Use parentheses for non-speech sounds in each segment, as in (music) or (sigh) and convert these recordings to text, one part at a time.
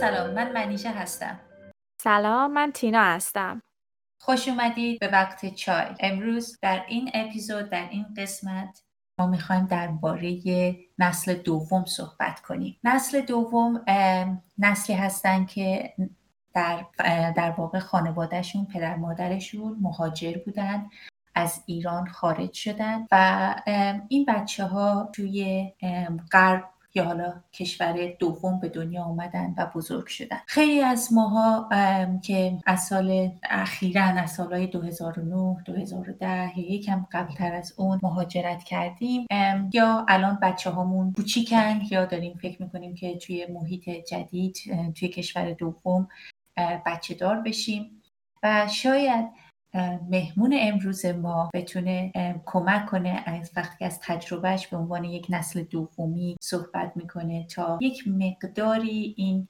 سلام من منیشه هستم. سلام من تینا هستم. خوش اومدید به وقت چای. امروز در این اپیزود در این قسمت ما می‌خوایم درباره نسل دوم صحبت کنیم. نسل دوم نسلی هستن که در, در واقع خانوادهشون پدر مادرشون مهاجر بودن از ایران خارج شدن و این بچه ها توی غرب یا حالا کشور دوم به دنیا اومدن و بزرگ شدن. خیلی از ماها که از سال اخیرا از سالهای 2009 2010 یا یکم قبلتر از اون مهاجرت کردیم یا الان بچه هامون کوچیکن یا داریم فکر می‌کنیم که توی محیط جدید توی کشور دوم بچه دار بشیم. و شاید مهمون امروز ما بتونه کمک کنه از وقتی از تجربهش به عنوان یک نسل دومی صحبت می‌کنه تا یک مقداری این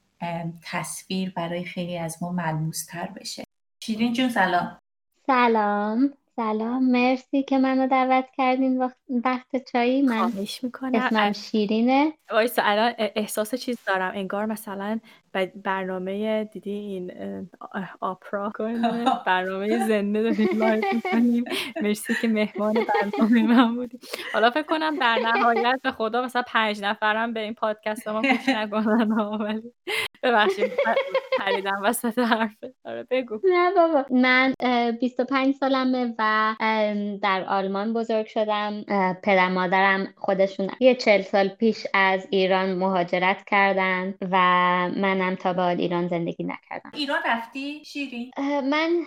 تصویر برای خیلی از ما ملموستر بشه. شیرین جون سلام. سلام. سلام. مرسی که منو دعوت کردین وقت چایی. من خواهش می‌کنم. اسمم شیرینه. وایسا الان احساس چیز دارم. انگار مثلا برنامه دیدی این آپرا؟ (laughs) برنامه زنده داریم live می‌کنیم مرسی که مهمان برنامه من بودیم حالا فکر کنم در نهایت به خدا مثلا پنج نفرم به این پادکست ما گوش (laughs) نکنن ولی ببخشید پریدم وسط حرفه آره بگو. نه بابا من 25 سالمه و در آلمان بزرگ شدم. پدر مادرم خودشون یه چل سال پیش از ایران مهاجرت کردن و منم تا به ایران زندگی نکردم. ایران رفتی شیرین؟ من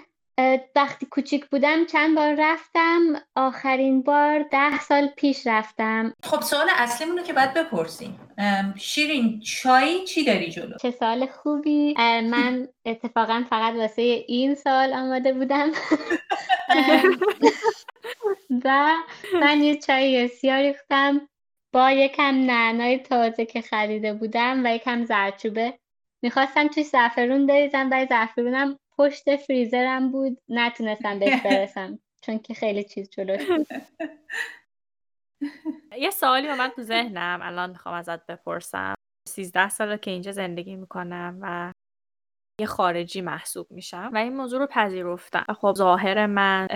وقتی کوچیک بودم چند بار رفتم. آخرین بار ده سال پیش رفتم. خب سوال اصلیمون رو که باید بپرسیم. شیرین چای چی داری جلو؟ چه سال خوبی. من (laughs) اتفاقا فقط واسه این سال آماده بودم. (laughs) و من یه چای سیاه ریختم. با یکم نعنای تازه که خریده بودم و یکم زرچوبه می‌خواستم توی زعفرون بریزم و زعفرونم پشت فریزرم بود. نتونستم بهش برسم چون که خیلی چیز جلوش بود. یه سوالی به من تو ذهنم الان می‌خوام ازت بپرسم. سیزده ساله که اینجا زندگی می‌کنم و یه خارجی محسوب میشم و این موضوع رو پذیرفتم. خب ظاهر من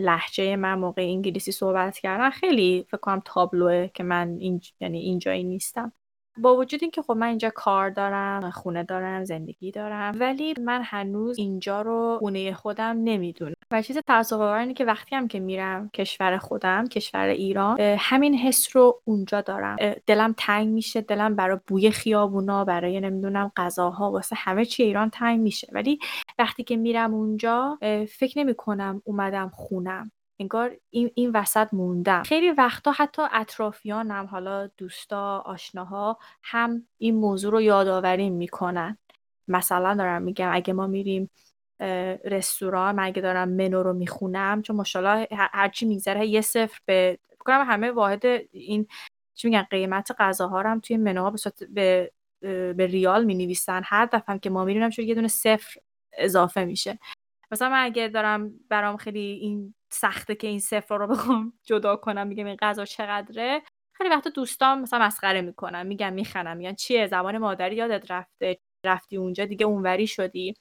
لحجه من موقع انگلیسی صحبت کردن خیلی فکر کنم تابلوه که من این... یعنی اینجایی نیستم. با وجود اینکه خب من اینجا کار دارم خونه دارم زندگی دارم ولی من هنوز اینجا رو خونه خودم نمی‌دونم. و چیز تاسف اینه که وقتی هم که میرم کشور خودم کشور ایران همین حس رو اونجا دارم. دلم تنگ میشه دلم برای بوی خیابونا برای نمی‌دونم غذاها واسه همه چی ایران تنگ میشه. ولی وقتی که میرم اونجا فکر نمی کنم اومدم خونم. انگار این, این وسط موندم. خیلی وقتا حتی اطرافیانم حالا دوستا آشناها هم این موضوع رو یادآوری می‌کنن. مثلا دارم میگم اگه ما میریم رستوران من اگه دارم منو رو می‌خونم چون ماشاءالله هرچی میگذره یه صفر به کنم همه واحد این چی میگن قیمت غذاها رو هم توی منوها به, به به ریال می نویسن هر دفعه که ما میریم شده یه دونه صفر اضافه میشه. مثلا من اگه دارم برام خیلی این سخته که این صفر رو بخوام جدا کنم میگم این غذا چقدره. خیلی وقت دوستان مثلا مسخره می‌کنم میگم میخنم میگن چیه؟ زبان مادری یادت رفته؟ رفتی اونجا دیگه اونوری شدی.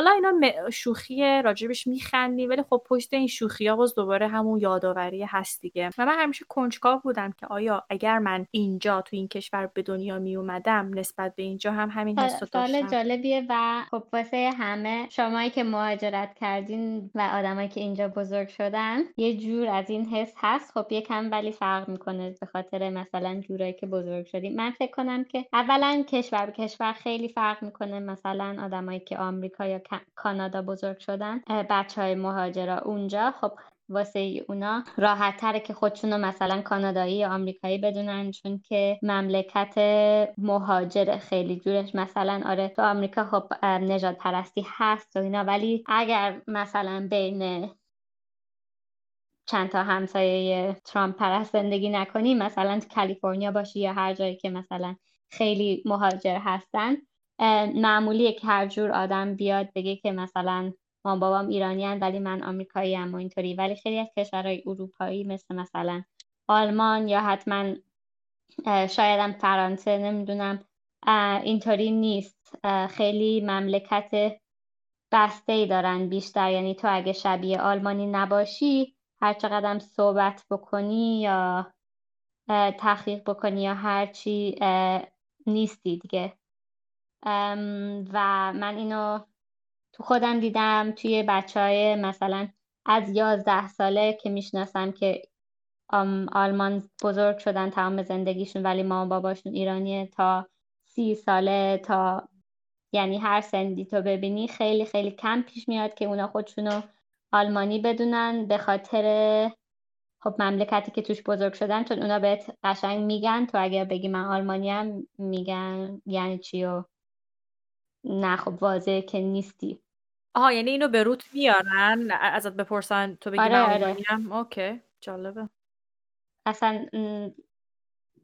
حالا اینا شوخی راجبش میخندیم ولی خب پشت این شوخی ها باز دوباره همون یادآوری هست دیگه. و من همیشه کنجکاو بودم که آیا اگر من اینجا تو این کشور به دنیا می اومدم نسبت به اینجا هم همین حس داشتم. سال جالبیه و خب واسه همه شمایی که مهاجرت کردین و آدمایی که اینجا بزرگ شدن یه جور از این حس هست. خب یکم ولی فرق می‌کنه به خاطر مثلا جورایی که بزرگ شدیم من فکر کنم که اولا کشور به کشور خیلی فرق می‌کنه. مثلا آدمایی که آمریکا یا کانادا بزرگ شدن. بچه های مهاجرا اونجا. خب واسه اونا راحت تره که خودشونو مثلا کانادایی یا آمریکایی بدونن چون که مملکت مهاجر خیلی جورش مثلا آره تو آمریکا خب نجات پرستی هست و اینا. ولی اگر مثلا بین چند تا همسایه ترامپ پرست زندگی نکنی مثلا کالیفرنیا باشی یا هر جایی که مثلا خیلی مهاجر هستن معمولیه که هر جور آدم بیاد بگه که مثلا ما بابام ایرانی ولی من آمریکایی ام و اینطوری. ولی خیلی از کشورهای اروپایی مثل مثلا آلمان یا حتما شایدم فرانسه نمی‌دونم اینطوری نیست. خیلی مملکت بسته ای دارن بیشتر. یعنی تو اگه شبیه آلمانی نباشی هر چقدر صحبت بکنی یا تحقیق بکنی یا هرچی نیستی دیگه. و من اینو تو خودم دیدم توی بچه های مثلا از یازده ساله که می‌شناسم که آلمان بزرگ شدن تمام زندگیشون ولی مامان باباشون ایرانیه تا سی ساله تا یعنی هر سندی تو ببینی خیلی خیلی کم پیش میاد که اونا خودشونو آلمانی بدونن. به خاطر خب مملکتی که توش بزرگ شدن چون اونا بهت قشنگ میگن تو اگر بگی من آلمانی هم میگن یعنی چی و نه خب واضحه که نیستی. آها یعنی اینو به روت میارن؟ ازت بپرسن تو بگی آره آره. اوکی جالبه. اصلا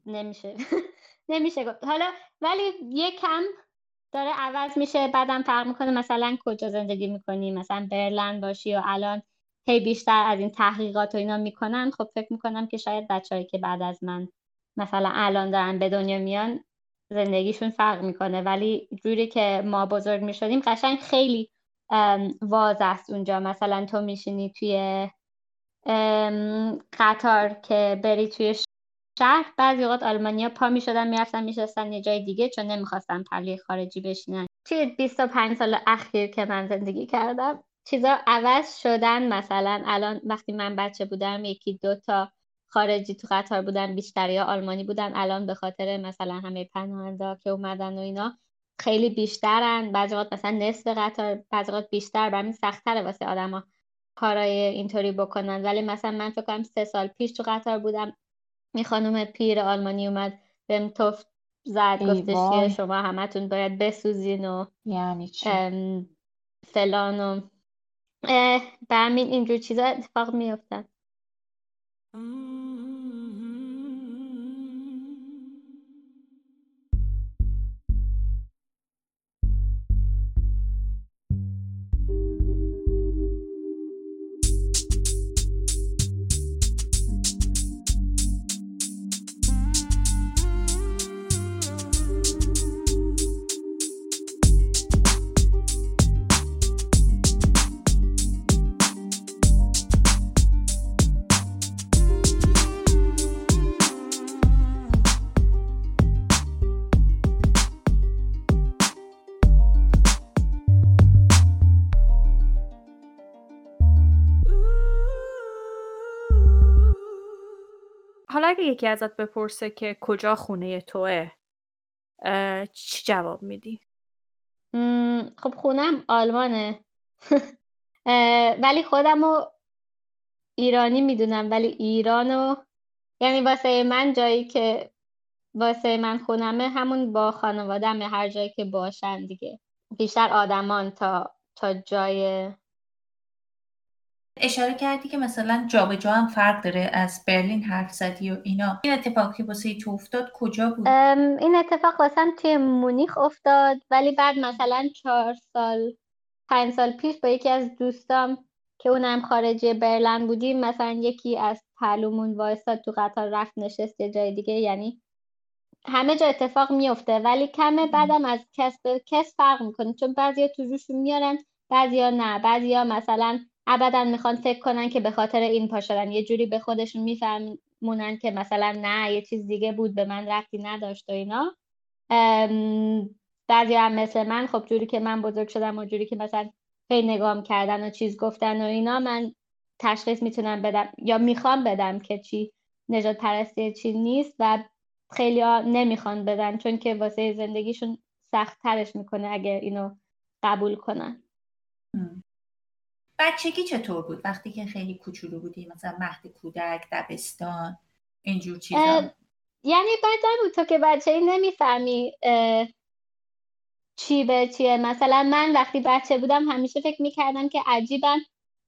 نمیشه. (laughs) نمیشه گفت. حالا ولی یه کم داره عوض میشه. بعدم فرق می‌کنه مثلا کجا زندگی می‌کنی؟ مثلا برلن باشی و الان هی بیشتر از این تحقیقات و اینا می‌کنن. خب فکر می‌کنم که شاید بچههایی که بعد از من مثلا الان دارن به دنیا میان زندگیشون فرق می‌کنه. ولی جوری که ما بزرگ می‌شدیم قشنگ خیلی واضح است اونجا. مثلا تو میشینی توی قطار که بری توی شهر بعضی اوقات آلمانیا پا می‌شدن می‌رفتن میشستن یه جای دیگه چون نمی‌خواستن پلی خارجی بشینن. توی 25 سال اخیر که من زندگی کردم چیزا عوض شدن. مثلا الان وقتی من بچه بودم یکی دو تا خارجی تو قطار بودن بیشتر یا آلمانی بودن. الان به خاطر مثلا همه پناهنده که اومدن و اینا خیلی بیشترن. بعضی وقت مثلا نصف قطار بعضی وقت بیشتر. برای سختتره واسه آدما کارای اینطوری بکنن. ولی مثلا من فکر کنم سه سال پیش تو قطار بودم. می خانم پیر آلمانی اومد بهم توف زد. گفتش که شما همتون باید بسوزین و یعنی چی؟ فلان و به همین اینجور چیزا اتفاق میافتن اگه یکی ازت بپرسه که کجا خونه توه؟ چی جواب میدی؟ خب خونم آلمانه. (laughs) ولی خودم ایرانی می‌دونم ولی ایرانو یعنی واسه من جایی که واسه من خونمه همون با خانوادم هر جایی که باشن دیگه. بیشتر آدمان تا تا جای اشاره کردی که مثلا جابجا جا هم فرق داره از برلین حرف زدی و اینا. این اتفاقی واسه تو افتاد کجا بود؟ این اتفاق واسه توی مونیخ افتاد ولی بعد مثلا چهار سال پنج سال پیش با یکی از دوستام که اونم خارجی برلن بودیم مثلا یکی از پهلومون وایستاد تو قطار رفت نشست یه جای دیگه. یعنی همه جا اتفاق میفته ولی کمه بعدم از کس به کس فرق می‌کنه. چون بعضیا تو روشون میارن بعضیا نه. بعضیا مثلا ابدا می‌خوان فکر کنن که به خاطر این پا شدن. یه جوری به خودشون میفهمونن که مثلا نه یه چیز دیگه بود به من رفتی نداشت و اینا. بعضی هم مثل من خب جوری که من بزرگ شدم و جوری که مثلا خیلی نگام کردن و چیز گفتن و اینا من تشخیص می‌تونم بدم یا می‌خوام بدم که چی نجات پرستی چی نیست و خیلی ها نمی‌خوان بدن چون که واسه زندگیشون سخت ترش می‌کنه اگر اینو قبول کنن. بچگی چطور بود؟ وقتی که خیلی کوچولو بودی مثلا مهد کودک دبستان اینجور چیزا. یعنی بعد بود تو که بچه ای نمی‌فهمی چی به چیه. مثلا من وقتی بچه بودم همیشه فکر می‌کردم که عجیبم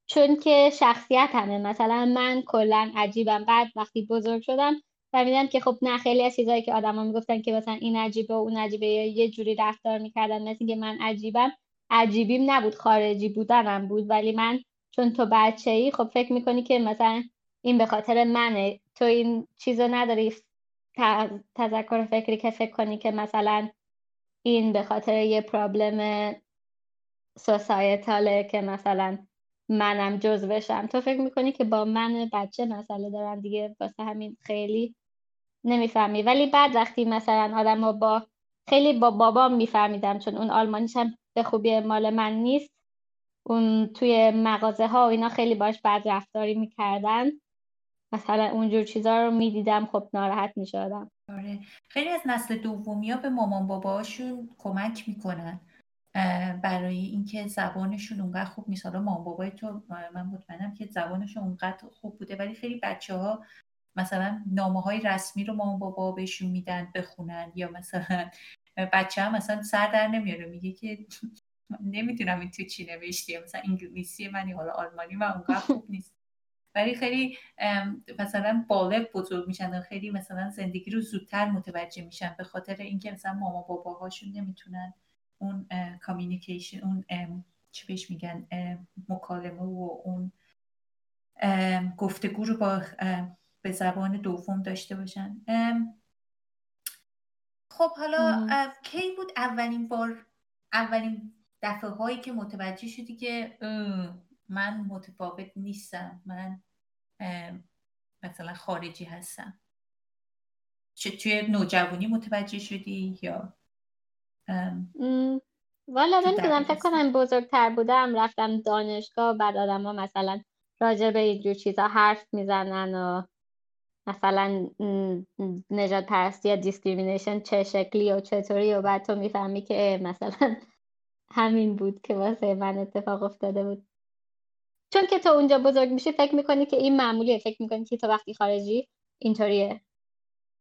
چون که شخصیت همه. مثلا من کلا عجیبم. بعد وقتی بزرگ شدم فهمیدم که خب نه خیلی از چیزهایی که آدما می‌گفتن که مثلا این عجیبه و اون عجیبه یه جوری رفتار می‌کردن مثل که من عجیبم عجیبیم نبود خارجی بودنم بود. ولی من چون تو بچه ای خب فکر می‌کنی که مثلا این به خاطر منه. تو این چیزو نداری تذکر فکری که فکر کنی که مثلا این به خاطر یه پرابلم سوسایتاله که مثلا منم جز بشم. تو فکر می‌کنی که با من بچه مسئله دارن دیگه؟ واسه همین خیلی نمی‌فهمی. ولی بعد وقتی مثلا آدم با خیلی با بابام میفهمیدم چون اون آلمانیش هم به خوبی مال من نیست. اون توی مغازه ها و اینا خیلی باش بد رفتاری می‌کردن. مثلا اونجور چیزا رو می‌دیدم خب ناراحت می‌شدم. آره. خیلی از نسل دومی ها به مامان باباشون کمک می‌کنن برای اینکه زبانشون اونقدر خوب نیست. حالا مامان بابای تو من مطمئنم که زبانشون اونقدر خوب بوده ولی خیلی بچه ها مثلا نامه های رسمی رو مامان بابا بهشون میدن بخونن یا مثلا بچه هم مثلا سر در نمیاره میگه که نمی‌دونم این تو چی نوشتی مثلا انگلیسی من یا حالا آلمانی من اونقدر خوب نیست. ولی خیلی مثلا بالغ بزرگ میشن خیلی مثلا زندگی رو زودتر متوجه میشن به خاطر اینکه مثلا ماما باباهاشون نمی‌تونن اون کامیونیکیشن اون چی بهش میگن مکالمه و اون گفتگو رو با به زبان دوم داشته باشن. خب حالا کی بود اولین بار اولین دفعه هایی که متوجه شدی که من متفاوت نیستم من مثلا خارجی هستم؟ چه توی نوجوانی متوجه شدی یا والا نمی‌دونم فکر کنم بزرگتر بودم رفتم دانشگاه بعد آدم ها مثلا راجع به اینجور چیزا حرف می‌زنن و مثلا نژاد پرستی یا discrimination چه شکلی و چطوری و بعد تو می‌فهمی که مثلا همین بود که واسه من اتفاق افتاده بود. چون که تو اونجا بزرگ میشی فکر می‌کنی که این معمولیه. فکر می‌کنی که تو وقتی خارجی اینطوریه.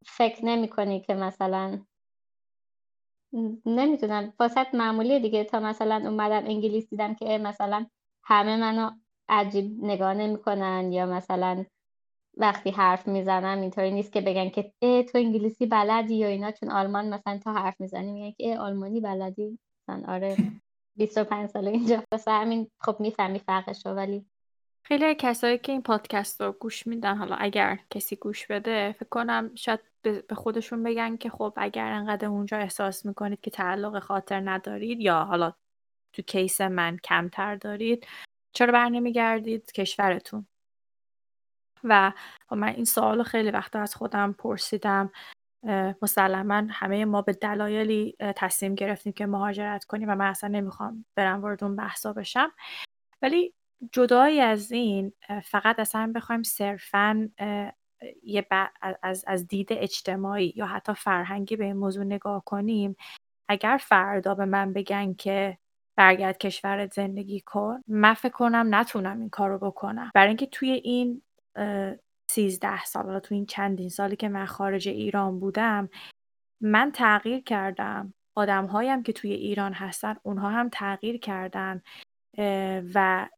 فکر نمی‌کنی که مثلا نمی‌دونم. واسط معمولیه دیگه. تا مثلا اومدم انگلیس دیدم که مثلا همه منو عجیب نگاه نمی‌کنن یا مثلا وقتی حرف می‌زنم اینطوری نیست که بگن که تو انگلیسی بلدی یا اینا؟ چون آلمان مثلا تا حرف می‌زنی میگن که آلمانی بلدی؟ مثلا آره (laughs) 25 سال اینجا واسه همین خب می‌فهمی فرقش رو ولی خیلی کسایی که این پادکست رو گوش میدن حالا اگر کسی گوش بده فکر کنم شاید به خودشون بگن که خب اگر انقدر اونجا احساس می‌کنید که تعلق خاطر ندارید یا حالا تو کیس من کمتر دارید چرا بر نمیگردید کشورتون؟ و خب من این سوال خیلی وقت از خودم پرسیدم مسلما همه ما به دلایلی تصمیم گرفتیم که مهاجرت کنیم و من اصلا نمی‌خوام برم وارد اون بحثا بشم. ولی جدایی از این فقط اصلا بخوایم صرفا یه از, از دید اجتماعی یا حتی فرهنگی به این موضوع نگاه کنیم اگر فردا به من بگن که برگرد کشورت زندگی کن من فکر کنم نتونم این کارو بکنم. برای اینکه توی این سیزده سال تو این چندین سالی که من خارج ایران بودم من تغییر کردم. آدم هایم که توی ایران هستن اونها هم تغییر کردن و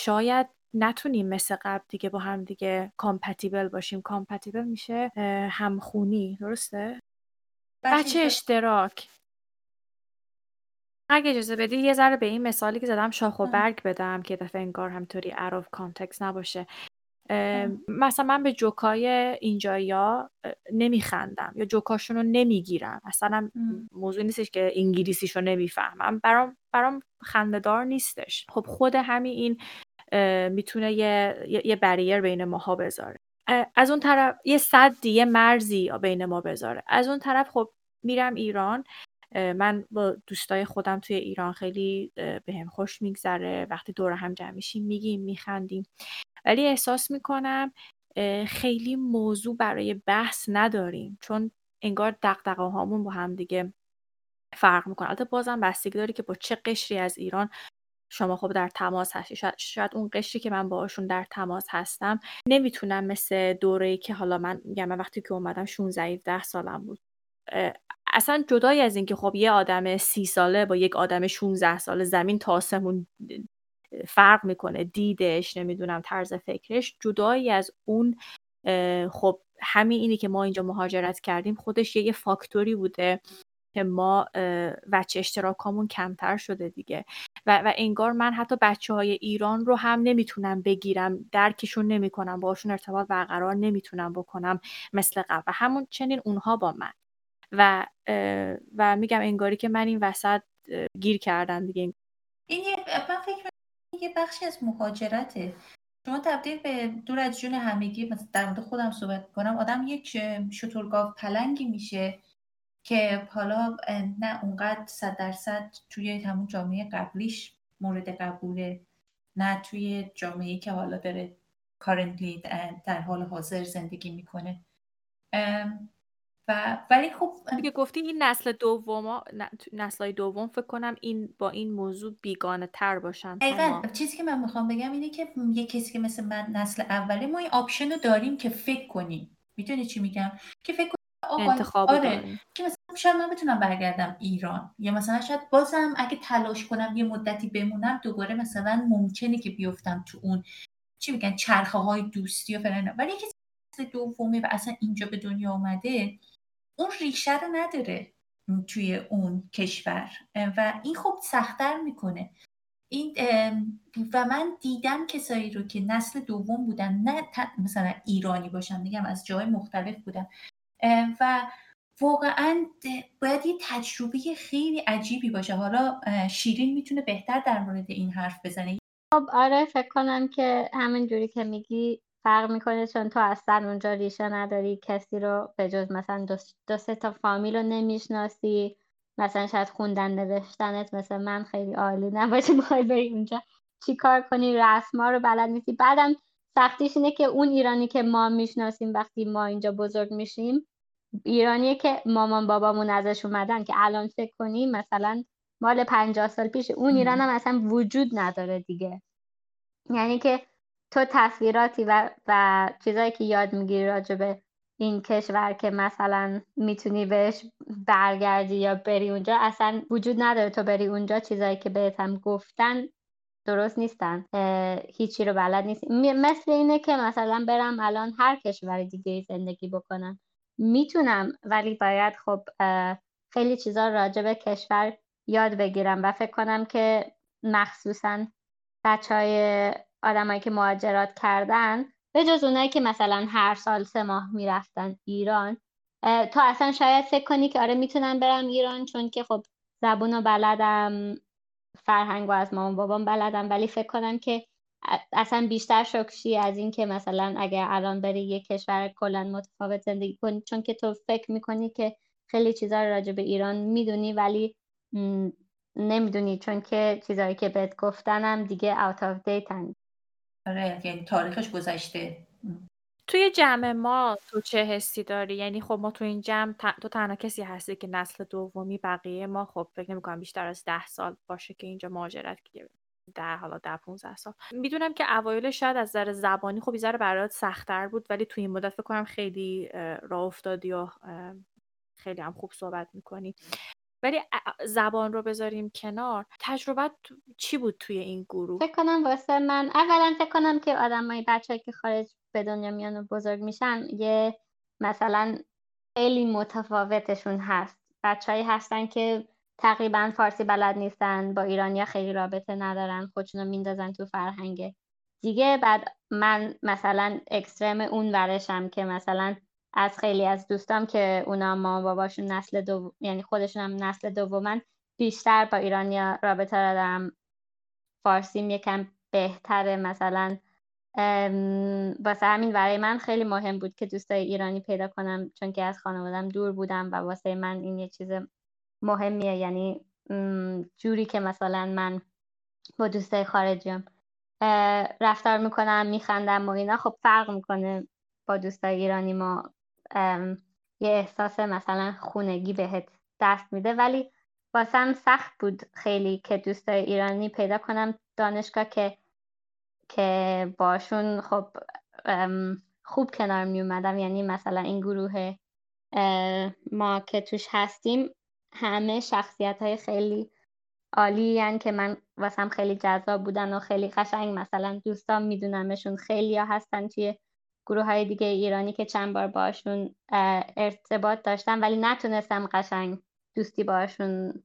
شاید نتونیم مثل قبل دیگه با هم دیگه compatible باشیم. compatible میشه همخونی. درسته؟ بچه اشتراک. اگه اجازه بدی یه ذره به این مثالی که زدم شاخ و برگ بدم که دفعه انگار همطوری عراف کانتکس نباشه. مثلا من به جوکای اینجایا نمیخندم یا جوکاشون رو نمی‌گیرم. اصلا موضوع نیستش که انگلیسیش رو نمی‌فهمم. برام برام خندهدار نیستش. خب خود همین این می‌تونه یه, یه بریر بین ماها بذاره. از اون طرف یه صدی یه مرزی بین ما بذاره. از اون طرف خب میرم ایران. من با دوستای خودم توی ایران خیلی به هم خوش میگذره. وقتی دور هم جمع میشیم میگیم میخندیم. ولی احساس می‌کنم خیلی موضوع برای بحث نداریم. چون انگار دقدقه هامون با هم دیگه فرق می‌کنه. البته بازم بستگی داره که با چه قشری از ایران شما خب در تماس هستی. شاید, اون قشری که من باشون در تماس هستم نمی‌تونم مثل دوره که حالا من میگم من وقتی که اومدم 16 17 سالم بود. اصلا جدای از اینکه خب یه آدم سی ساله با یک آدم 16 ساله زمین تا آسمون فرق می‌کنه دیدش نمی‌دونم طرز فکرش. جدایی از اون خب همین اینی که ما اینجا مهاجرت کردیم خودش یه فاکتوری بوده که ما وچه اشتراکامون کمتر شده دیگه. و, و انگار من حتی بچه های ایران رو هم نمی‌تونم بگیرم درکشون نمی‌کنم باشون ارتباط برقرار نمی‌تونم بکنم مثل قبل. و همون چنین اونها با من. و و میگم انگاری که من این وسط گیر کردن دیگه. این من فکر یه بخشی از مهاجرته. شما تبدیل به دور از جون همگی مثلا در مورد خودم صحبت کنم آدم یک شترگاو پلنگی میشه که حالا نه اونقدر صد درصد توی همون جامعه قبلیش مورد قبوله نه توی جامعه که حالا داره currently در حال حاضر زندگی می‌کنه. و ولی خب دیگه گفتی این نسل دوم نسل دوم فکر کنم این با این موضوع بیگانه تر باشن دقیقا. چیزی که من می‌خوام بگم اینه که یه کسی که مثل من نسل اوله ما این option رو داریم که فکر کنیم. می‌دونی چی میگم؟ که فکر کنیم انتخاب آره که مثلا شاید من بتونم برگردم ایران. یا مثلا شاید بازم اگه تلاش کنم یه مدتی بمونم دوباره مثلا ممکنه که بیفتم تو اون چی میگن چرخه های دوستی و فلان ولی نسل دومه و اصلا اینجا به دنیا اومده اون ریشه رو نداره توی اون کشور. و این خب سختتر می‌کنه. این و من دیدم کسایی رو که نسل دوم بودن نه مثلا ایرانی باشن میگم از جای مختلف بودن. و واقعا باید یه تجربه خیلی عجیبی باشه. حالا شیرین می‌تونه بهتر در مورد این حرف بزنه. خب آره فکر کنم که همین جوری که میگی فرق می‌کنه چون تو اصلا اونجا ریشه نداری کسی رو به جز مثلا دو, سه تا فامیل رو نمی‌شناسی. مثلا شاید خوندن نوشتنت مثل من خیلی عالی نباشه. (laughs) بخوای بری اونجا چیکار کنی؟ رسما رو بلد نیستی. بعدم سختیش اینه که اون ایرانی که ما می‌شناسیم وقتی ما اینجا بزرگ میشیم ایرانی که مامان بابامون ازش اومدن که الان فکر کنی مثلا مال پنجاه سال پیش اون ایران هم اصلا وجود نداره دیگه. یعنی که تو تصویراتی و, و چیزایی که یاد می‌گیری راجع به این کشور که مثلا می‌تونی بهش برگردی یا بری اونجا اصلا وجود نداره تو بری اونجا چیزایی که بهت هم گفتن درست نیستن هیچی رو بلد نیست. مثل اینه که مثلا برم الان هر کشور دیگه زندگی بکنم. می‌تونم ولی باید خب خیلی چیزا راجع به کشور یاد بگیرم و فکر کنم که مخصوصا بچه های آدمایی که مهاجرات کردن به جز اونایی که مثلا هر سال سه ماه می‌رفتن ایران تو اصلا شاید فکر کنی که آره می‌تونم برم ایران چون که خب زبون و بلدم فرهنگ و از مامان بابام بلدم ولی فکر کنم که اصلا بیشتر شکشی از این که مثلا اگر الان بری یه کشور کلا متفاوت زندگی کنی چون که تو فکر می‌کنی که خیلی چیزا راجع به ایران می‌دونی ولی نمی‌دونی چون که چیزایی که بهت گفتنم دیگه out of date آره یعنی تاریخش گذشته. توی جمع ما تو چه حسی داری؟ یعنی خب ما تو این جمع تو تنها کسی هستی که نسل دومی بقیه ما خب فکر نمی‌کنم بیشتر از ده سال باشه که اینجا مهاجرت کرده در حالا ده 15 سال. می‌دونم که اوایل شاید از نظر زبانی خب یه برات سختتر بود ولی توی این مدت فکر کنم خیلی راه افتادی و خیلی هم خوب صحبت می‌کنی. ولی زبان رو بذاریم کنار. تجربت چی بود توی این گروه؟ فکر کنم واسه من اولا فکر کنم که آدمای بچه که خارج به دنیا میان و بزرگ میشن یه مثلا خیلی متفاوتشون هست. بچههایی هستن که تقریبا فارسی بلد نیستن با ایرانیا خیلی رابطه ندارن خودشون رو میندازن تو فرهنگ. دیگه بعد من مثلا اکسترم اون ورشم که مثلا از خیلی از دوستام که اونا ما باباشون نسل دو یعنی خودشون هم نسل دومن بیشتر با ایرانیا رابطه را دارم. فارسیم یکم بهتره مثلا. واسه همین برای من خیلی مهم بود که دوستای ایرانی پیدا کنم چون که از خانوادم دور بودم و واسه من این یه چیز مهمیه. یعنی جوری که مثلا من با دوستای خارجیم رفتار می‌کنم میخندم و اینا خب فرق می‌کنه با دوستای ایرانی ما یه احساس مثلا خونگی بهت دست میده ولی واسم سخت بود خیلی که دوستای ایرانی پیدا کنم دانشگاه که که باشون خب خوب کنار می اومدم یعنی مثلا این گروه ما که توش هستیم همه شخصیت های خیلی عالی یعنی که من واسم خیلی جذاب بودن و خیلی قشنگ مثلا دوستان میدونمشون خیلی ها هستن توی گروه های دیگه ایرانی که چند بار باشون ارتباط داشتم ولی نتونستم قشنگ دوستی باشون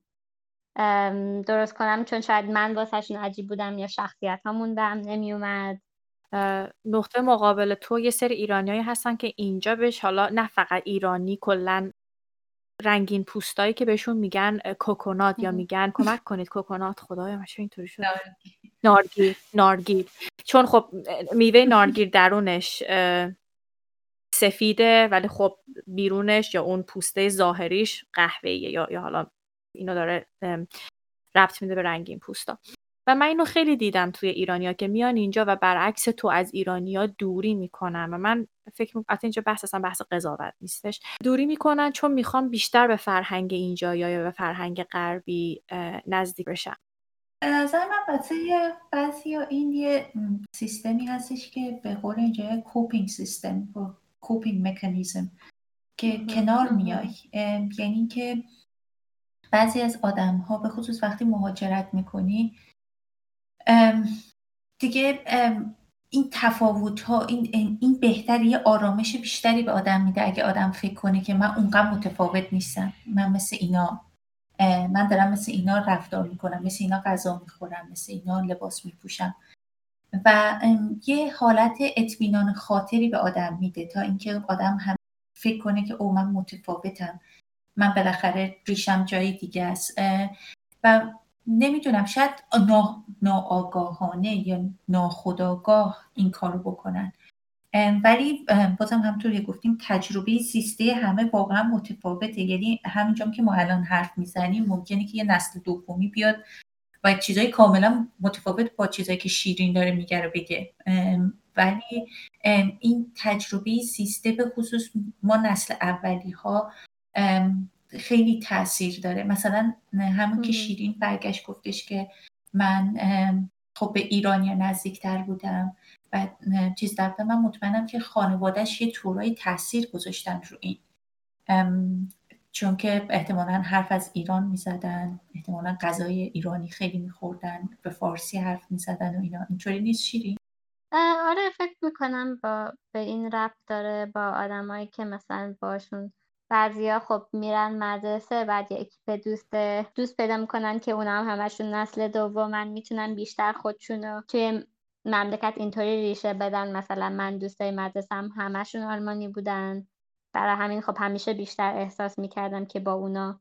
درست کنم. چون شاید من واسهشون عجیب بودم یا شخصیت همون به هم نمی اومد نقطه مقابل تو یه سری ایرانیایی هستن که اینجا بهش حالا نه فقط ایرانی کلا رنگین پوستایی که بهشون میگن کوکونات یا میگن. (laughs) کمک کنید. کوکونات. خدایا من اینطوری شد؟ نارگیر نارگیر چون خب میوه (laughs) نارگیر درونش سفیده ولی خب بیرونش یا اون پوسته ظاهریش قهوه‌ایه یا یا حالا اینو داره ربط میده به رنگین پوستا. و من اینو خیلی دیدم توی ایرانیا که میان اینجا و برعکس تو از ایرانیا دوری می‌کنن و من فکر می‌کنم اینجا بحث اصلا بحث قضاوت نیستش. دوری می‌کنن چون می‌خوام بیشتر به فرهنگ اینجا یا به فرهنگ غربی نزدیک بشن به نظر من بعضی یا این یه سیستمی هستش که به قول اینجا کوپینگ سیستم کوپینگ مکانیزم که کنار میای. یعنی که بعضی از آدم ها به خصوص وقتی مهاجرت می‌کنی دیگه این تفاوت ها این, این بهتر یه آرامش بیشتری به آدم میده اگه آدم فکر کنه که من اونقدر متفاوت نیستم. من مثل اینا من دارم مثل اینا رفتار می‌کنم مثل اینا غذا می‌خورم مثل اینا لباس میپوشم. و یه حالت اطمینان خاطری به آدم میده تا اینکه آدم هم فکر کنه که او من متفاوتم. من بالاخره ریشم جای دیگه است. و نمی‌دونم شاید نا، ناآگاهانه یا ناخداگاه این کارو بکنن. ولی بازم همطور که گفتیم تجربه زیسته همه واقعا متفاوته. یعنی همینجا که ما الان حرف می‌زنیم ممکنه که یه نسل دومی بیاد و چیزای کاملا متفاوت با چیزایی که شیرین داره میگه رو بگه. ولی این تجربه زیسته به خصوص ما نسل اولی ها خیلی تاثیر داره. مثلا همون که شیرین برگشت گفتش که من خب به ایرانیا نزدیکتر بودم و چیز در من مطمئنم که خانوادهش یه طورایی تاثیر گذاشتن رو این. چون که احتمالا حرف از ایران می‌زدن احتمالا غذای ایرانی خیلی میخوردن به فارسی حرف می‌زدن و اینا. اینطوری نیست شیرین؟ آره فکر می‌کنم با به این رفت داره با آدمایی که مثلا باشون بعضیا خب میرن مدرسه بعد یه اکیپ دوست دوست پیدا می‌کنن که اونا هم همشون نسل دومن می‌تونن بیشتر خودشونو توی مملکت اینطوری ریشه بدن. مثلا من دوستای مدرسم همشون آلمانی بودن. برای همین خب همیشه بیشتر احساس می‌کردم که با اونا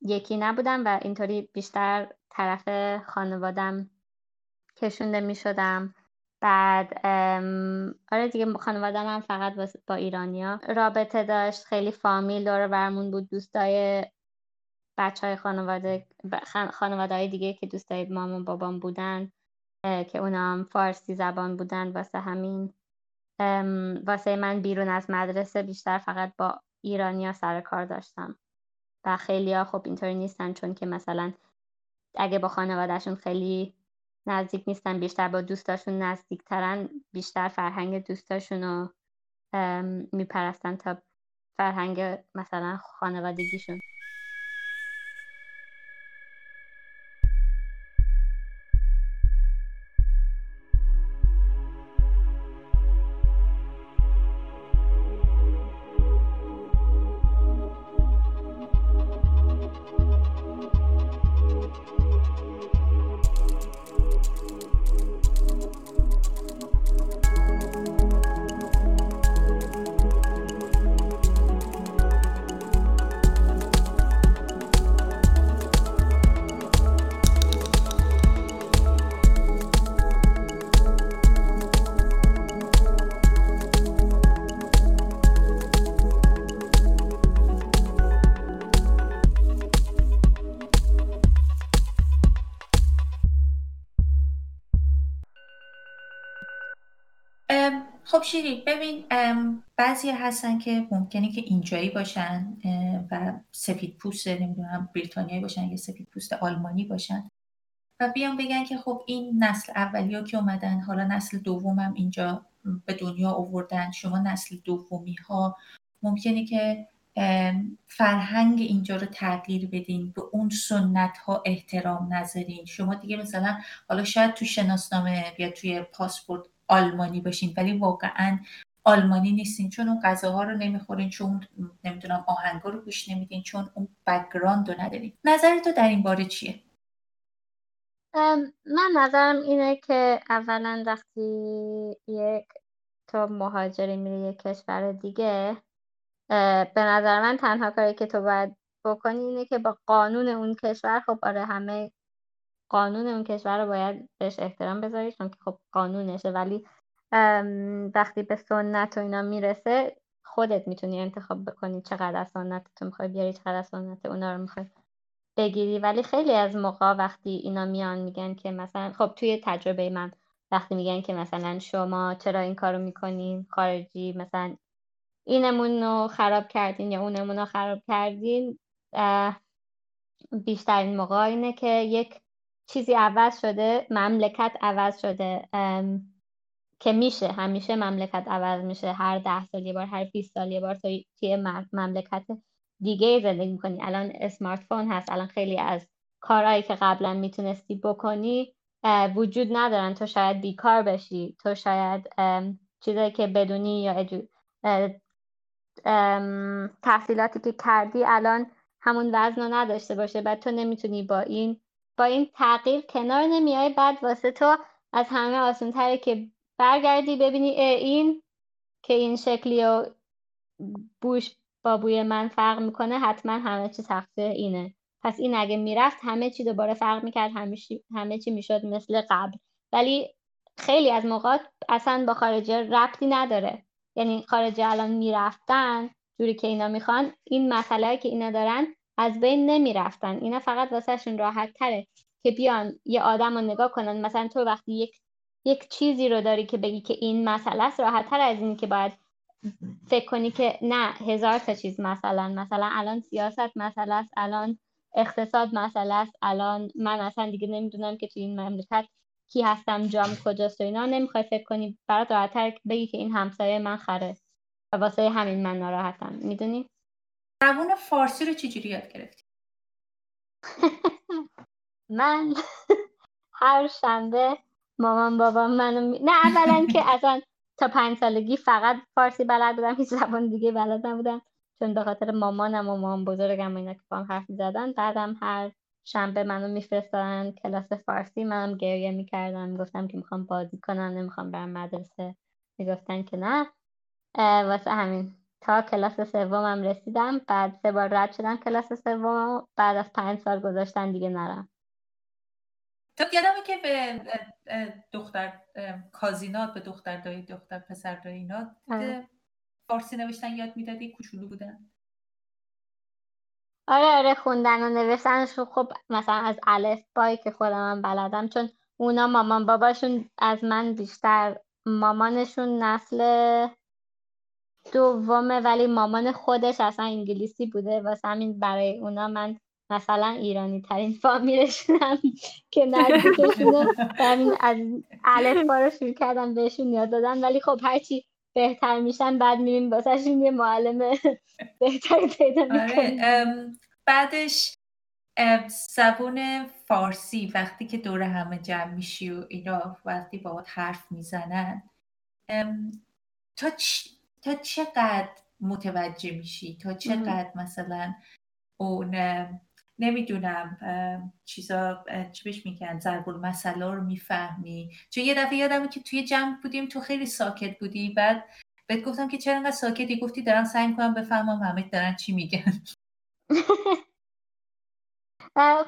یکی نبودم و اینطوری بیشتر طرف خانوادم کشونده می‌شدم. بعد آره دیگه خانوادم هم فقط با ایرانیا. رابطه داشت خیلی فامیل داره برمون بود. دوستای بچه های خانواده خانواده های دیگه که دوستای مامان بابام بودن که اونا هم فارسی زبان بودن واسه همین. واسه من بیرون از مدرسه بیشتر فقط با ایرانیا سر کار داشتم. و خیلی ها خب اینطوری نیستن چون که مثلا اگه با خانوادهشون خیلی نزدیک نیستن بیشتر با دوستاشون نزدیکترن بیشتر فرهنگ دوستاشون رو میپرستن تا فرهنگ مثلا خانوادگیشون. خب شیری ببین بعضی هستن که ممکنه که اینجایی باشن و سفید پوست نمی‌دونم بریتانیایی باشن یا سفید پوست آلمانی باشن. و بیان بگن که خب این نسل اولی ها که اومدن حالا نسل دومم اینجا به دنیا آوردن شما نسل دومی ها ممکنه که فرهنگ اینجا رو تغییر بدین به اون سنت ها احترام نذارین. شما دیگه مثلا حالا شاید تو شناسنامه یا توی پاسپورت آلمانی باشین. ولی واقعا آلمانی نیستین چون اون غذاها رو نمی‌خورین چون نمی‌دونم آهنگا رو گوش نمیدین چون اون background رو ندارین. نظر تو در این باره چیه؟ من نظرم اینه که اولا وقتی یک تو مهاجری میری یک کشور دیگه به نظر من تنها کاری که تو باید بکنی اینه که با قانون اون کشور خب آره همه قانون اون کشور رو باید بهش احترام بذاری چون که خب قانونشه. ولی وقتی به سنت و اینا می‌رسه خودت می‌تونی انتخاب بکنی چقدر از سنت تو می‌خوای بیاری چقدر از سنت اونا رو می‌خوای بگیری. ولی خیلی از موقع وقتی اینا میان میگن که مثلا خب توی تجربه من وقتی میگن که مثلا شما چرا این کارو می‌کنین خارجی مثلا اینمون رو خراب کردین یا اونمون رو خراب کردین؟ بیشترین موقع اینه که یک چیزی عوض شده مملکت عوض شده که میشه همیشه مملکت عوض میشه. هر ده سال یه بار هر 20 سال یه بار توی مملکت دیگه زندگی می‌کنی. الان اسمارت فون هست. الان خیلی از کارهایی که قبلا می‌تونستی بکنی وجود ندارن. تو شاید بیکار بشی. تو شاید چیزایی که بدونی یا تحصیلاتی که کردی الان همون وزن رو نداشته باشه. بعد تو نمی‌تونی با این با این تغییر کنار نمیای بعد واسه تو از همه آسان تره که برگردی ببینی این که این شکلی و بوش با بوی من فرق می‌کنه حتما همه چی تقصیر اینه. پس این اگه می‌رفت همه چی دوباره فرق می‌کرد همه, چی می‌شد مثل قبل. ولی خیلی از موقعات اصلا با خارجی ربطی نداره. یعنی خارجی الان می‌رفتن جوری که اینا می‌خوان این مسئله که اینا دارن از بین نمی‌رفتن. اینا فقط واسهشون راحت تره که بیان یه آدم رو نگاه کنن. مثلا تو وقتی یک یک چیزی رو داری که بگی که این مسئله است راحت تر از این که باید فکر کنی که نه هزار تا چیز مثلا. مثلا الان سیاست مسئله است الان اقتصاد مسئله است الان من اصلا دیگه نمی‌دونم که تو این مملکت کی هستم جام کجاست و اینا. نمی‌خوای فکر کنی برات راحتتر بگی که این همسایه من خره و واسه همین من ناراحتم. می‌دونی؟ زبون فارسی رو چجوری یاد گرفتی؟ (laughs) من هر شنبه مامان بابا منو نه اولا که (laughs) اصلا تا پنج سالگی فقط فارسی بلد بودم هیچ زبان دیگه بلد نبودم. چون به خاطر مامانم و مامان بزرگم اینا که با هم حرف زدن بعدم هر شنبه منو میفرستادن کلاس فارسی منم گریه می‌کردم. می‌گفتم که می‌خوام بازی کنم نمی‌خوام برم مدرسه. می‌گفتن که نه. واسه همین. تا کلاس سومم رسیدم بعد سه بار رد شدم کلاس سوم بعد از پنج سال گذاشتن دیگه نرم. تو یادمه که به دختر کازینات به دختر دایی دختر پسر دایی اینا فارسی نوشتن یاد می‌دادی کوچولو بودن؟ آره آره خوندن و نوشتنش خب مثلا از الف بایی که خودم بلدم چون اونا مامان باباشون از من بیشتر مامانشون نسل دومه ولی مامان خودش اصلا انگلیسی بوده. واسه همین برای اونا من مثلا ایرانی ترین فامیلشونم که نزدیکشونه. (laughs) همین از الف رو شروع کردم بهشون یاد دادن. ولی خب هرچی بهتر میشن بعد میبین واسهشون یه معلم بهتر پیدا آره، می‌کنیم. بعدش زبون فارسی. وقتی که دور همه جمع میشی و اینا وقتی باهات حرف می‌زنن تا, تا چقدر متوجه میشی؟ تا چقدر مثلا اون نمی‌دونم چیزا چی بهش میگن؟ ضرب المثلا رو می‌فهمی. چون یه دفعه یادم که توی جمع بودیم تو خیلی ساکت بودی. بعد بهت گفتم که چرا انقدر ساکتی؟ گفتی دارم سعی می‌کنم بفهمم همه دارن چی میگن. (laughs)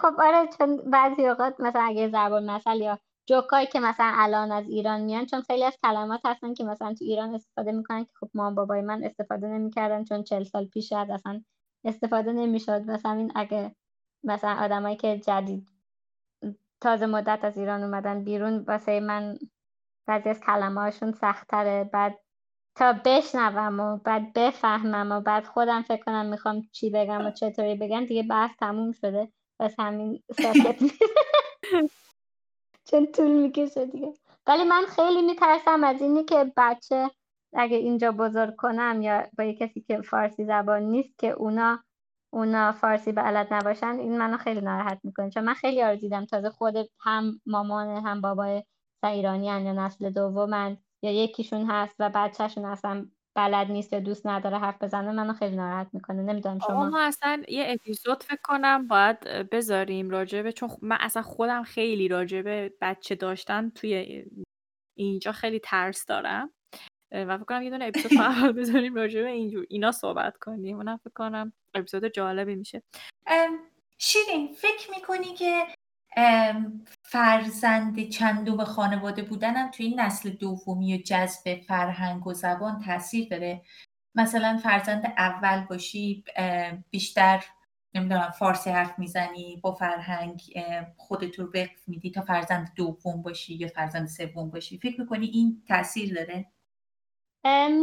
خب آره چون بعضی اوقات مثلا اگه ضرب المثل یا جوکایی که مثلا الان از ایران میان چون خیلی از کلمات هستن که مثلا تو ایران استفاده می‌کنن که خب مام بابای من استفاده نمی‌کردن چون چل سال پیش شاید اصلا استفاده نمی‌شد. مثلا این اگه مثلا آدمایی که جدید تازه مدت از ایران اومدن بیرون واسه من بعضی از کلمه هاشون سختره بعد تا بشنوم و بعد بفهمم و بعد خودم فکر کنم می‌خوام چی بگم و چطوری بگم دیگه بحث تموم شده. بس همین ساکت (laughs) (laughs) چون طول می‌کشه دیگه ولی من خیلی میترسم از اینی که بچه اگه اینجا بزرگ کنم یا با یه کسی که فارسی زبان نیست که اونا اونا فارسی بلد نباشن این منو خیلی ناراحت می‌کنه. چون من خیلی آرزو دیدم. تازه خود هم مامان هم بابای ایرانی یا نسل دومن یا یکیشون هست و بچهشون اصلا بلد نیست یا دوست نداره حرف بزنه منو خیلی ناراحت می‌کنه. نمی‌دونم شما ما اصلا یه اپیزود فکر کنم باید بذاریم راجبه چون من اصلا خودم خیلی راجبه بچه داشتن توی اینجا خیلی ترس دارم. و فکر کنم یه دونه اپیزود (laughs) فقط بذاریم راجع به اینجور اینا صحبت کنیم. اونم فکر کنم اپیزود جالبی میشه. شیرین فکر می‌کنی که فرزند چندم خانواده بودنم توی این نسل دومی و جذب فرهنگ و زبان تاثیر داره. مثلا فرزند اول باشی بیشتر نمی‌دونم فارسی حرف می‌زنی با فرهنگ خودت رو وقف میدی تا فرزند دوم باشی یا فرزند سوم باشی. فکر می‌کنی این تاثیر داره؟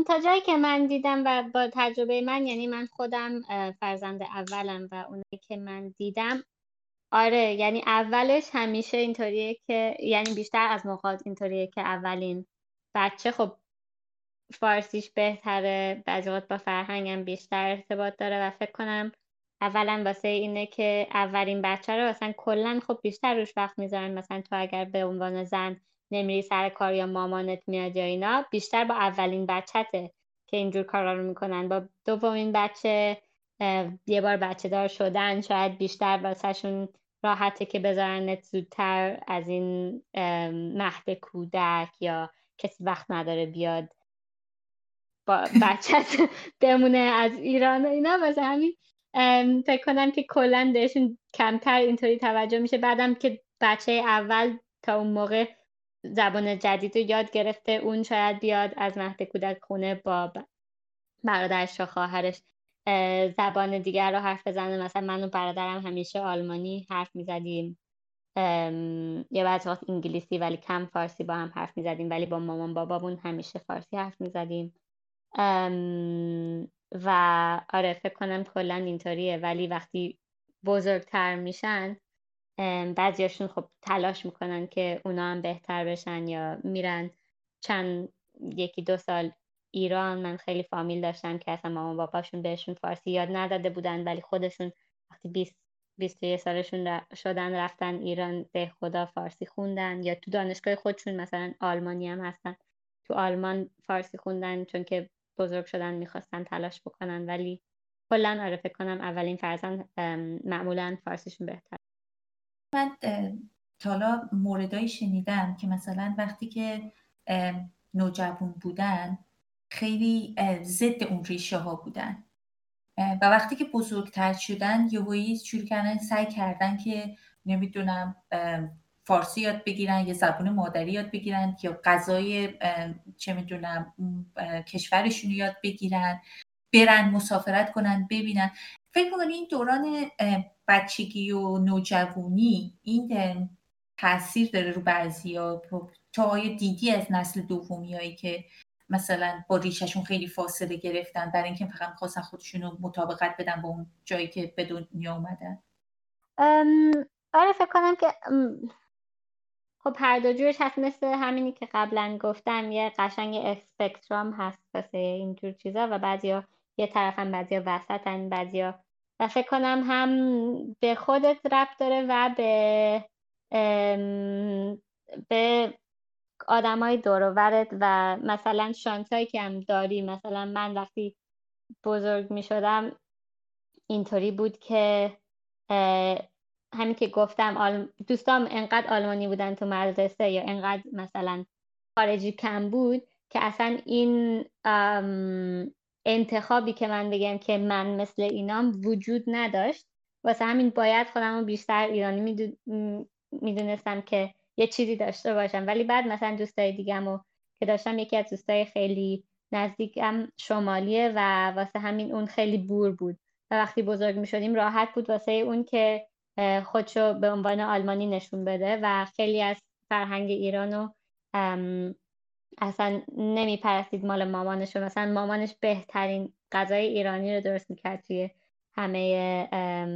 تا جایی که من دیدم و با تجربه من یعنی من خودم فرزند اولم و اونایی که من دیدم آره یعنی اولش همیشه اینطوریه که یعنی بیشتر از موقعات اینطوریه که اولین بچه خب فارسیش بهتره بعضی با فرهنگم بیشتر ارتباط داره و فکر کنم اولا واسه اینه که اولین بچه رو مثلا کلا خب بیشتر روش وقت می‌ذارن. مثلا تو اگر به عنوان زن نمیری سر کار یا مامانت میاد یا اینا بیشتر با اولین بچته که اینجور کارا رو می‌کنن. با دومین بچه یه بار بچه دار شدن شاید بیشتر واسهشون راحته که بذارنت زودتر از این مهد کودک یا کسی وقت نداره بیاد با (laughs) بچت بمونه از ایران و اینا. واسه همین فکر کنم که کلا بهشون کمتر اینطوری توجه میشه. بعدم که بچه اول تا اون موقع زبان جدید رو یاد گرفته اون شاید بیاد از مهد کودک خونه با برادرش و خواهرش. زبان دیگر رو حرف بزنه. مثلا من و برادرم همیشه آلمانی حرف می‌زدیم. یا بعض وقت انگلیسی ولی کم فارسی با هم حرف می‌زدیم. ولی با مامان بابامون همیشه فارسی حرف می‌زدیم. و آره فکر کنم کلا اینطوریه. ولی وقتی بزرگتر میشن بعضیاشون خب تلاش می‌کنن که اونا هم بهتر بشن یا میرن چند یکی دو سال ایران من خیلی فامیل داشتم که اصلا مامان باباشون بهشون فارسی یاد نداده بودن ولی خودشون وقتی 20 21 سالشون شدن رفتن ایران به خدا فارسی خوندن. یا تو دانشگاه خودشون مثلا آلمانی هم هستن. تو آلمان فارسی خوندن چون که بزرگ شدن می‌خواستن تلاش بکنن. ولی کلا آره فکر کنم اولین فرزند معمولا فارسیشون بهتر من حالا موردایی شنیدم که مثلا وقتی که نوجوان بودن خیلی ضد اون ریشه ها بودن و وقتی که بزرگتر شدن یهویی شروع کردن سعی کردن که نمی‌دونم فارسی یاد بگیرن یا زبون مادری یاد بگیرن یا غذای چه می‌دونم کشورشون یاد بگیرن برن مسافرت کنن ببینن. فکر می‌کنی این دوران بچگی و نوجوانی این تاثیر داره رو بعضی ها تا دیدی از نسل دومی هایی که مثلا با ریششون خیلی فاصله گرفتن برای اینکه فقط خواستن خودشون رو مطابقت بدن با اون جایی که به دنیا اومدن. آره فکر کنم که خب هر دو جورش هست مثل همینی که قبلا گفتم یه قشنگ اسپکترام هست واسه اینجور چیزا و بعضیا یه طرف هم بعضیا وسطن بعضیا و فکر کنم هم به خودت ربط داره و به به آدمای دور و مثلا شانسایی که هم داری مثلا من وقتی بزرگ می شدم اینطوری بود که همین که گفتم. دوستام انقدر آلمانی بودن تو مدرسه یا انقدر مثلا خارجی کم بود که اصلا این انتخابی که من بگم که من مثل اینام وجود نداشت واسه همین باید خودم رو بیشتر ایرانی می‌دونستم که یه چیزی داشته باشم. ولی بعد مثلا دوستای دیگم که داشتم یکی از دوستای خیلی نزدیکم شمالیه و واسه همین اون خیلی بور بود. و وقتی بزرگ می شدیم راحت بود واسه اون که خودشو به عنوان آلمانی نشون بده و خیلی از فرهنگ ایرانو اصلا نمیپرستید مال مامانش مثلا مامانش بهترین غذای ایرانی رو درست می‌کرد توی همه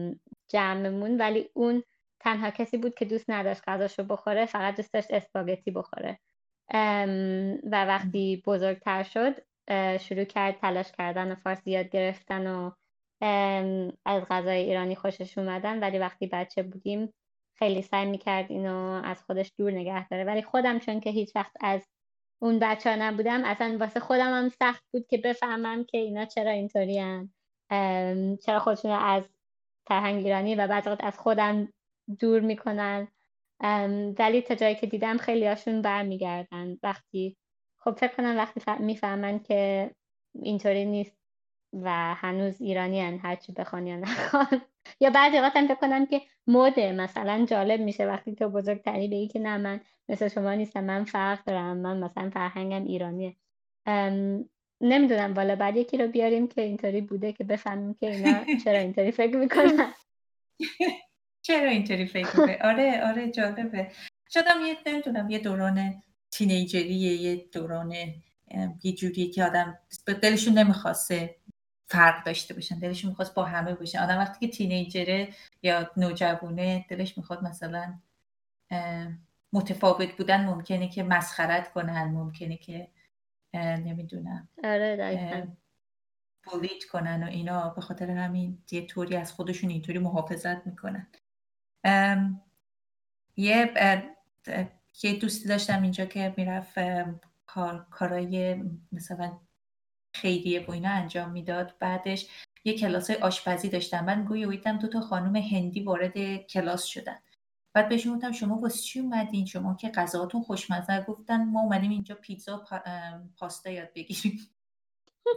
جمعمون. ولی اون تنها کسی بود که دوست نداشت غذاشو بخوره فقط دوست داشت اسپاگتی بخوره. و وقتی بزرگتر شد شروع کرد تلاش کردن و فارسی یاد گرفتن و از غذای ایرانی خوشش اومدن. ولی وقتی بچه بودیم خیلی سعی می‌کرد اینو از خودش دور نگه داره. ولی خودم چون که هیچ وقت از اون بچه ها نبودم اصلا واسه خودم هم سخت بود که بفهمم که اینا چرا اینطوری چرا خودشون از فرهنگ ایرانی و بعد از خودم دور می‌کنن. ولی تا جایی که دیدم خیلی هاشون برمیگردن. وقتی خب فکر کنم وقتی می‌فهمن که اینطوری نیست و هنوز ایرانی هن هرچی بخوان یا نخوان. (laughs) یا بعضی وقت هم فکر کنم که مده. مثلا جالب میشه وقتی تو بزرگتری بگی که نه من مثل شما نیستم. من فرق دارم. من مثلا فرهنگم ایرانیه. نمی‌دونم. والا بعد یکی رو بیاریم که اینطوری بوده که بفهمیم که اینا (laughs) چرا اینطوری فکر می‌کنن. (laughs) چرا اینطوری فکر می‌کنه آره آره جالبه. شدم یه نمی‌دونم یه دوران تینیجریه یه دوران یه جوری که آدم دلشون نمی‌خواسته فرق داشته باشن دلشون می‌خواست با همه باشن. آدم وقتی که تینیجره یا نوجوانه دلش می‌خواد مثلا متفاوت بودن ممکنه که مسخرت کنن ممکنه که نمی‌دونم آره بولید کنن و اینا. به خاطر همین یه طوری از خودشون اینطوری محافظت می‌کنن. یه یه دوستی داشتم اینجا که می‌رفت کار کارای مثلا خیریه و اینا انجام می‌داد. بعدش یه کلاس آشپزی داشتم. من گویی ویدم دو تا خانم هندی وارد کلاس شدن. بعد بهشون گفتم شما واسه چی اومدین؟ شما که غذاتون خوشمزه. گفتن ما اومدیم اینجا پیتزا پاستا یاد بگیریم.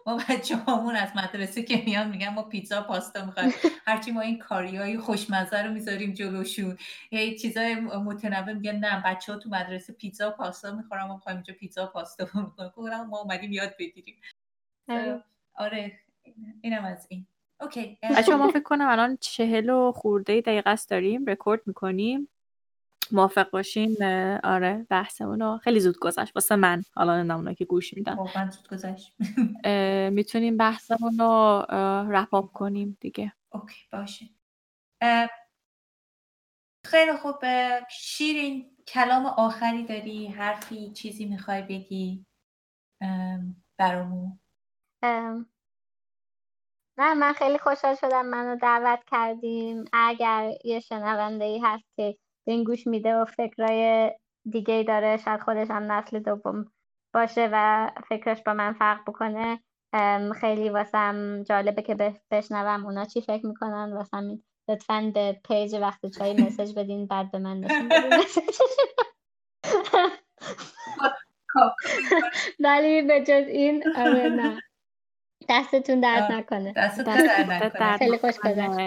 ما بچه همون از مدرسه که میان میگن ما پیتزا پاستا می‌خوایم. هرچی ما این کاری های خوشمزه رو می‌ذاریم جلوشون. یا چیزای متنوع میگن نه بچه ها تو مدرسه پیتزا پاستا می‌خورم ما می‌خوایم اینجا پیتزا پاستا می‌خورم ما اومدیم یاد بگیریم. آره, آره، اینم از این. اوکی بچه ما فکر کنم الان چهل و خورده دقیقه است داریم. رکورد می‌کنیم. موافق باشین؟ آره بحثمون خیلی زود گذشت. واسه من. حالا نمونه که گوش میدن. واقعا زود گذشت. می‌تونیم بحثمون رو رپ کنیم دیگه. اوکی باشه. خیلی خوب. شیرین کلام آخری داری؟ حرفی چیزی می‌خوای بگی؟ برامون. نه من خیلی خوشحال شدم منو دعوت کردیم اگر یه شنونده ای هست که این گوش میده و فکرای دیگه ای داره. شاید خودش هم نسل دوم باشه و فکرش با من فرق بکنه. خیلی واسم جالبه که بشنوم اونا چی فکر می‌کنن. واسم لطفا به پیج وقت چای مسج بدین بعد به من نشون بدین ولی به جز این آره نه. دستتون درد نکنه. دستتون درد نکنه. خیلی خوش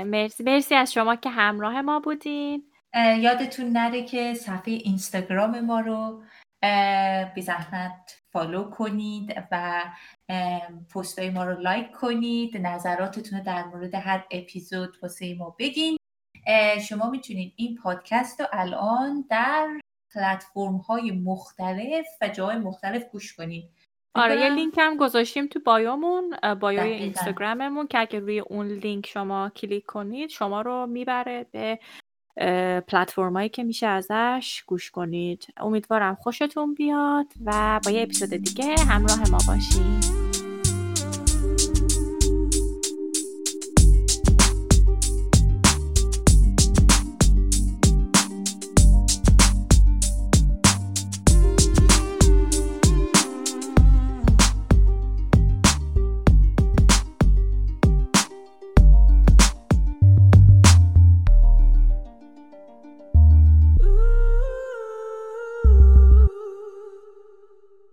مرسی مرسی از شما که همراه ما بودین. یادتون نره که صفحه اینستاگرام ما رو بی زحمت follow کنید و پستای ما رو like کنید. نظراتتون رو در مورد هر اپیزود واسه ما بگین. شما می‌تونید این پادکست رو الان در پلتفرم های مختلف و جای مختلف گوش کنید. آره یه لینک هم گذاشتیم تو bio مون bio ی اینستاگراممون که اگه روی اون لینک شما کلیک کنید شما رو می‌بره به پلتفرمایی که میشه ازش گوش کنید. امیدوارم خوشتون بیاد و با یه اپیزود دیگه همراه ما باشید